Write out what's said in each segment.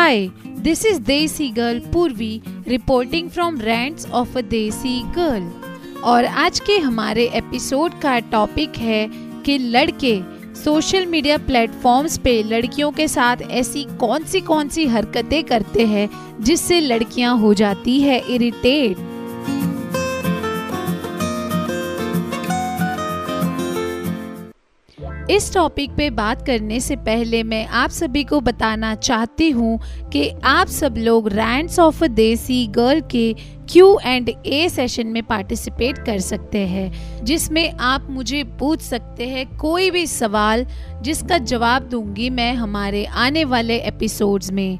Hi, this is Desi Girl Purvi reporting from Rants of a Desi Girl. और आज के हमारे episode का टॉपिक है कि लड़के सोशल मीडिया प्लेटफॉर्म्स पे लड़कियों के साथ ऐसी कौन सी कौन सी हरकतें करते हैं जिससे लड़कियाँ हो जाती है इरिटेट इस टॉपिक पे बात करने से पहले मैं आप सभी को बताना चाहती हूँ कि आप सब लोग रैंड्स ऑफ़ देसी गर्ल के क्यू एंड ए सेशन में पार्टिसिपेट कर सकते हैं, जिसमें आप मुझे पूछ सकते हैं कोई भी सवाल, जिसका जवाब दूँगी मैं हमारे आने वाले एपिसोड्स में।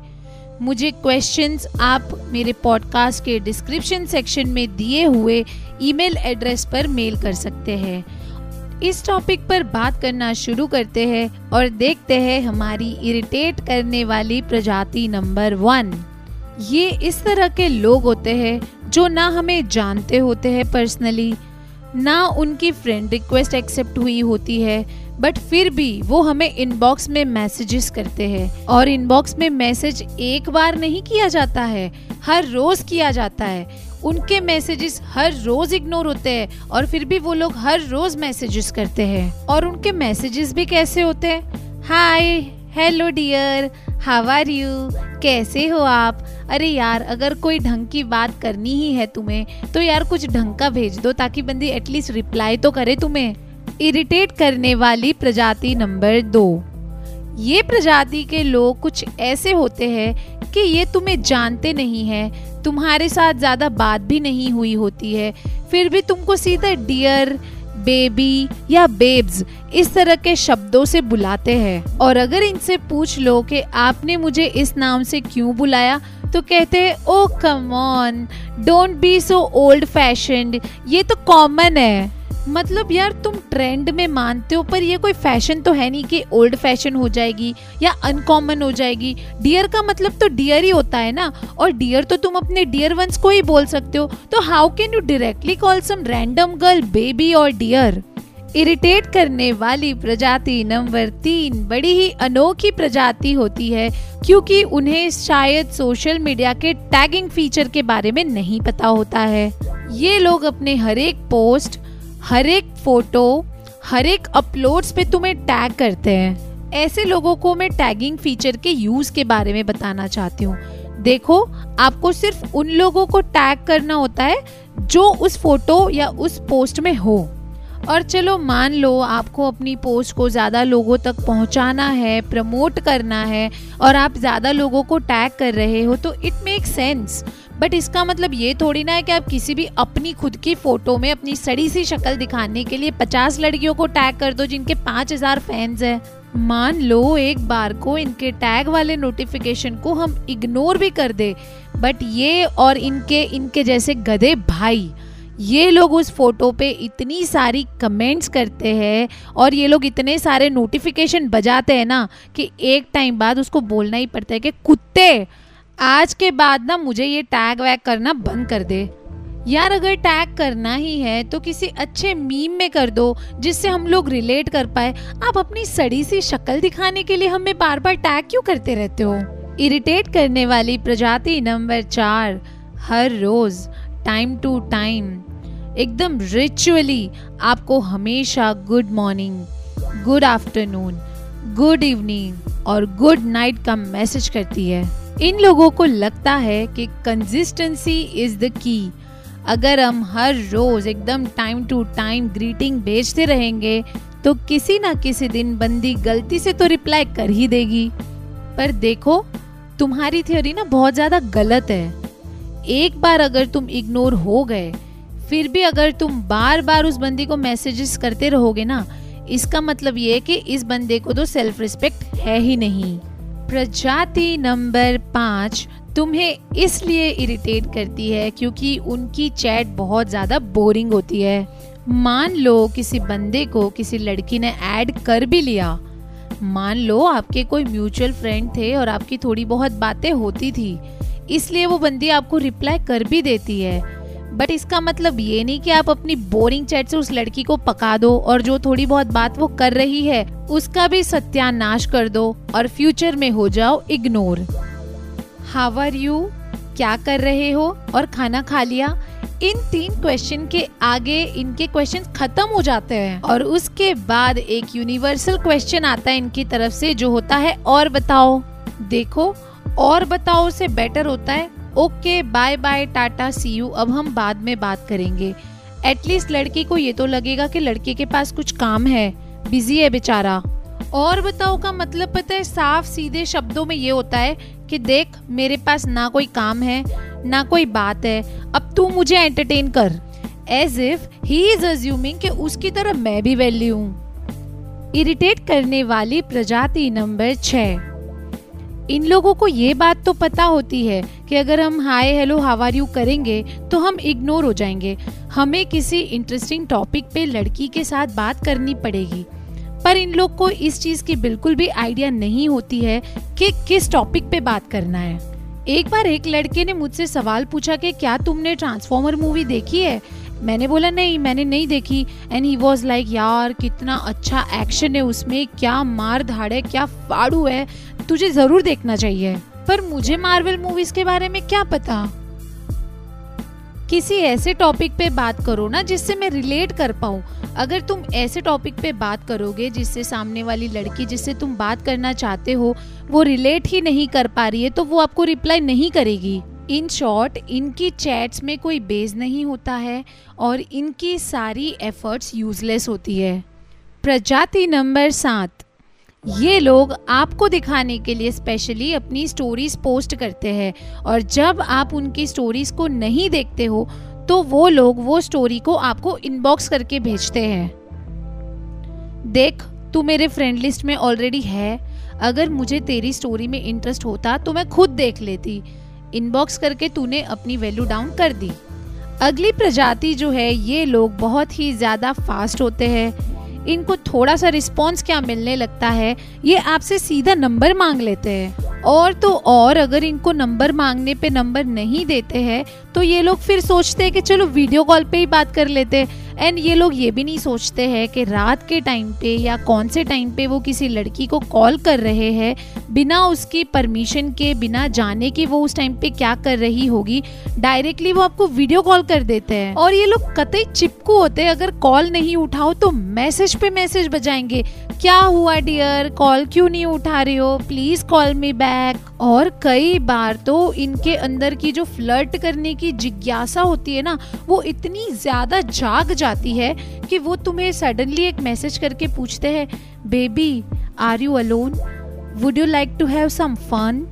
मुझे क्वेश्चंस आप मेरे पॉडकास्ट के डिस्क्रिप्शन सेक्शन में दिए हुए ईमेल एड्रेस पर मेल कर सकते हैं। इस टॉपिक पर बात करना शुरू करते हैं और देखते हैं हमारी इरिटेट करने वाली प्रजाति नंबर वन ये इस तरह के लोग होते हैं जो ना हमें जानते होते हैं पर्सनली ना उनकी फ्रेंड रिक्वेस्ट एक्सेप्ट हुई होती है बट फिर भी वो हमें इनबॉक्स में मैसेजेस करते हैं। और इनबॉक्स में मैसेज एक बार नहीं किया जाता है, हर रोज किया जाता है। उनके मैसेजेस हर रोज इग्नोर होते हैं और फिर भी वो लोग हर रोज मैसेजेस करते हैं। और उनके मैसेजेस भी कैसे होते हैं? Hi hello dear how are you कैसे हो आप? अरे यार, अगर कोई ढंग की बात करनी ही है तुम्हें तो यार कुछ ढंग का भेज दो ताकि बंदी एटलीस्ट रिप्लाई तो करे तुम्हें। इरिटेट करने वाली प्रजाति नंबर दो। ये प्रजाति के लोग कुछ ऐसे होते हैं कि ये तुम्हें जानते नहीं है, तुम्हारे साथ ज़्यादा बात भी नहीं हुई होती है, फिर भी तुमको सीधा डियर बेबी या बेब्स इस तरह के शब्दों से बुलाते हैं। और अगर इनसे पूछ लो कि आपने मुझे इस नाम से क्यों बुलाया तो कहते हैं ओ come on don't be so old fashion ये तो कॉमन है। मतलब यार, तुम ट्रेंड में मानते हो, पर ये कोई फ़ैशन तो है नहीं कि ओल्ड फ़ैशन हो जाएगी या अनकॉमन हो जाएगी। डियर का मतलब तो डियर ही होता है ना, और डियर तो तुम अपने डियर वंस को ही बोल सकते हो। तो how can you directly call some random girl baby और डियर इरिटेट करने वाली प्रजाति नंबर तीन बड़ी ही अनोखी प्रजाति होती है, क्योंकि उन्हें शायद सोशल मीडिया के टैगिंग फीचर के बारे में नहीं पता होता है। ये लोग अपने हर एक पोस्ट हर एक फ़ोटो, हर एक अपलोड्स पे तुम्हें टैग करते हैं। ऐसे लोगों को मैं टैगिंग फीचर के यूज़ के बारे में बताना चाहती हूँ। देखो, आपको सिर्फ़ उन लोगों को टैग करना होता है जो उस फ़ोटो या उस पोस्ट में हो। और चलो, मान लो आपको अपनी पोस्ट को ज़्यादा लोगों तक पहुंचाना है, प्रमोट करना है और आप ज़्यादा लोगों को टैग कर रहे हो तो इट मेक सेंस बट इसका मतलब ये थोड़ी ना है कि आप किसी भी अपनी खुद की फ़ोटो में अपनी सड़ी सी शक्ल दिखाने के लिए पचास लड़कियों को टैग कर दो जिनके पाँच हज़ार फैंस है। मान लो एक बार को इनके टैग वाले नोटिफिकेशन को हम इग्नोर भी कर दे। बट ये और इनके इनके जैसे गधे भाई, ये लोग उस फ़ोटो पे इतनी सारी कमेंट्स करते हैं और ये लोग इतने सारे नोटिफिकेशन बजाते हैं ना कि एक टाइम बाद उसको बोलना ही पड़ता है कि कुत्ते आज के बाद ना मुझे ये टैग वैग करना बंद कर दे। यार, अगर टैग करना ही है तो किसी अच्छे मीम में कर दो, जिससे हम लोग रिलेट कर पाए। आप अपनी सड़ी सी शक्ल दिखाने के लिए हमें बार बार टैग क्यों करते रहते हो? इरिटेट करने वाली प्रजाति नंबर चार, हर रोज टाइम टू टाइम एकदम रिचुअली आपको हमेशा good morning good afternoon good evening और गुड नाइट का मैसेज करती है। इन लोगों को लगता है कि कंसिस्टेंसी इज़ द की अगर हम हर रोज एकदम टाइम टू टाइम ग्रीटिंग भेजते रहेंगे तो किसी ना किसी दिन बंदी गलती से तो रिप्लाई कर ही देगी। पर देखो, तुम्हारी थ्योरी ना बहुत ज़्यादा गलत है। एक बार अगर तुम इग्नोर हो गए, फिर भी अगर तुम बार बार उस बंदी को मैसेजेस करते रहोगे ना, इसका मतलब ये है कि इस बंदे को तो सेल्फ रिस्पेक्ट है ही नहीं। प्रजाति नंबर पाँच तुम्हें इसलिए इरिटेट करती है क्योंकि उनकी चैट बहुत ज़्यादा बोरिंग होती है। मान लो किसी बंदे को किसी लड़की ने ऐड कर भी लिया। मान लो आपके कोई म्यूचुअल फ्रेंड थे और आपकी थोड़ी बहुत बातें होती थी। इसलिए वो बंदी आपको रिप्लाई कर भी देती है। बट इसका मतलब ये नहीं कि आप अपनी बोरिंग चैट से उस लड़की को पका दो और जो थोड़ी बहुत बात वो कर रही है, उसका भी सत्यानाश कर दो और फ्यूचर में हो जाओ इग्नोर हाउ आर यू क्या कर रहे हो? और खाना खा लिया? इन तीन क्वेश्चन के आगे इनके क्वेश्चन खत्म हो जाते हैं और उसके बाद एक यूनिवर्सल क्वेश्चन आता है इनकी तरफ़ से जो होता है और बताओ. देखो, और बताओ से बेटर होता है okay bye bye tata see you अब हम बाद में बात करेंगे। एटलीस्ट लड़की को ये तो लगेगा कि लड़के के पास कुछ काम है। बिज़ी है बेचारा। और बताओ का मतलब पता है, साफ़ सीधे शब्दों में ये होता है कि देख, मेरे पास ना कोई काम है, ना कोई बात है। अब तू मुझे एंटरटेन कर। As if he is assuming कि उसकी तरह मैं भी वैली हूँ। इरिटेट करने वाली प्रजाति नंबर छह। इन लोगों को ये बात तो पता होती है कि अगर हम हाय हेलो हावार यू करेंगे तो हम इग्नोर हो जाएँगे। हमें किसी इंटरेस्टिंग टॉपिक पे लड़की के साथ बात करनी पड़ेगी। पर इन लोग को इस चीज़ की बिल्कुल भी आइडिया नहीं होती है कि किस टॉपिक पे बात करना है। एक बार एक लड़के ने मुझसे सवाल पूछा कि क्या तुमने ट्रांसफॉर्मर मूवी देखी है? मैंने बोला, नहीं, मैंने नहीं देखी. एंड ही वॉज़ लाइक यार, कितना अच्छा एक्शन है उसमें, क्या मार धाड़ है, क्या फाड़ू है, तुझे ज़रूर देखना चाहिए। पर मुझे मार्वल मूवीज़ के बारे में क्या पता? किसी ऐसे टॉपिक पे बात करो ना, जिससे मैं रिलेट कर पाऊँ। अगर तुम ऐसे टॉपिक पे बात करोगे, जिससे सामने वाली लड़की, जिससे तुम बात करना चाहते हो, वो रिलेट ही नहीं कर पा रही है तो वो आपको रिप्लाई नहीं करेगी। इन शॉर्ट इनकी चैट्स में कोई बेस नहीं होता है और इनकी सारी एफर्ट्स यूजलेस होती है। प्रजाति नंबर सात। ये लोग आपको दिखाने के लिए स्पेशली अपनी स्टोरीज पोस्ट करते हैं और जब आप उनकी स्टोरीज को नहीं देखते हो तो वो लोग वो स्टोरी को आपको इनबॉक्स करके भेजते हैं। देख, तू मेरे फ्रेंड लिस्ट में ऑलरेडी है। अगर मुझे तेरी स्टोरी में इंटरेस्ट होता तो मैं खुद देख लेती। इनबॉक्स करके तूने अपनी वैल्यू डाउन कर दी। अगली प्रजाति जो है, ये लोग बहुत ही ज़्यादा फास्ट होते हैं। इनको थोड़ा सा रिस्पॉन्स क्या मिलने लगता है, ये आपसे सीधा नंबर मांग लेते हैं। और तो और अगर इनको नंबर मांगने पे नंबर नहीं देते हैं तो ये लोग फिर सोचते हैं कि चलो वीडियो कॉल पे ही बात कर लेते हैं। एंड ये लोग ये भी नहीं सोचते हैं कि रात के टाइम पे या कौन से टाइम पे वो किसी लड़की को कॉल कर रहे हैं, बिना उसकी परमिशन के, बिना जाने कि वो उस टाइम पे क्या कर रही होगी। डायरेक्टली वो आपको वीडियो कॉल कर देते हैं। और ये लोग कतई चिपकू होते हैं, अगर कॉल नहीं उठाओ तो मैसेज पे मैसेज बजाएँगे। क्या हुआ डियर कॉल क्यों नहीं उठा रहे हो? प्लीज़ कॉल मी बैक और कई बार तो इनके अंदर की जो फ्लर्ट करने की जिज्ञासा होती है ना, वो इतनी ज़्यादा जाग जाती है कि वो तुम्हें सडनली एक मैसेज करके पूछते हैं baby are you alone would you like to have some fun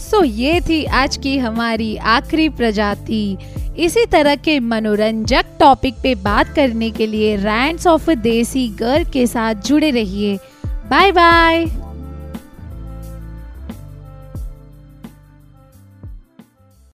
so ये थी आज की हमारी आखिरी प्रजाति। इसी तरह के मनोरंजक टॉपिक पे बात करने के लिए रैंड्स ऑफ़ देसी गर्ल के साथ जुड़े रहिए। Bye bye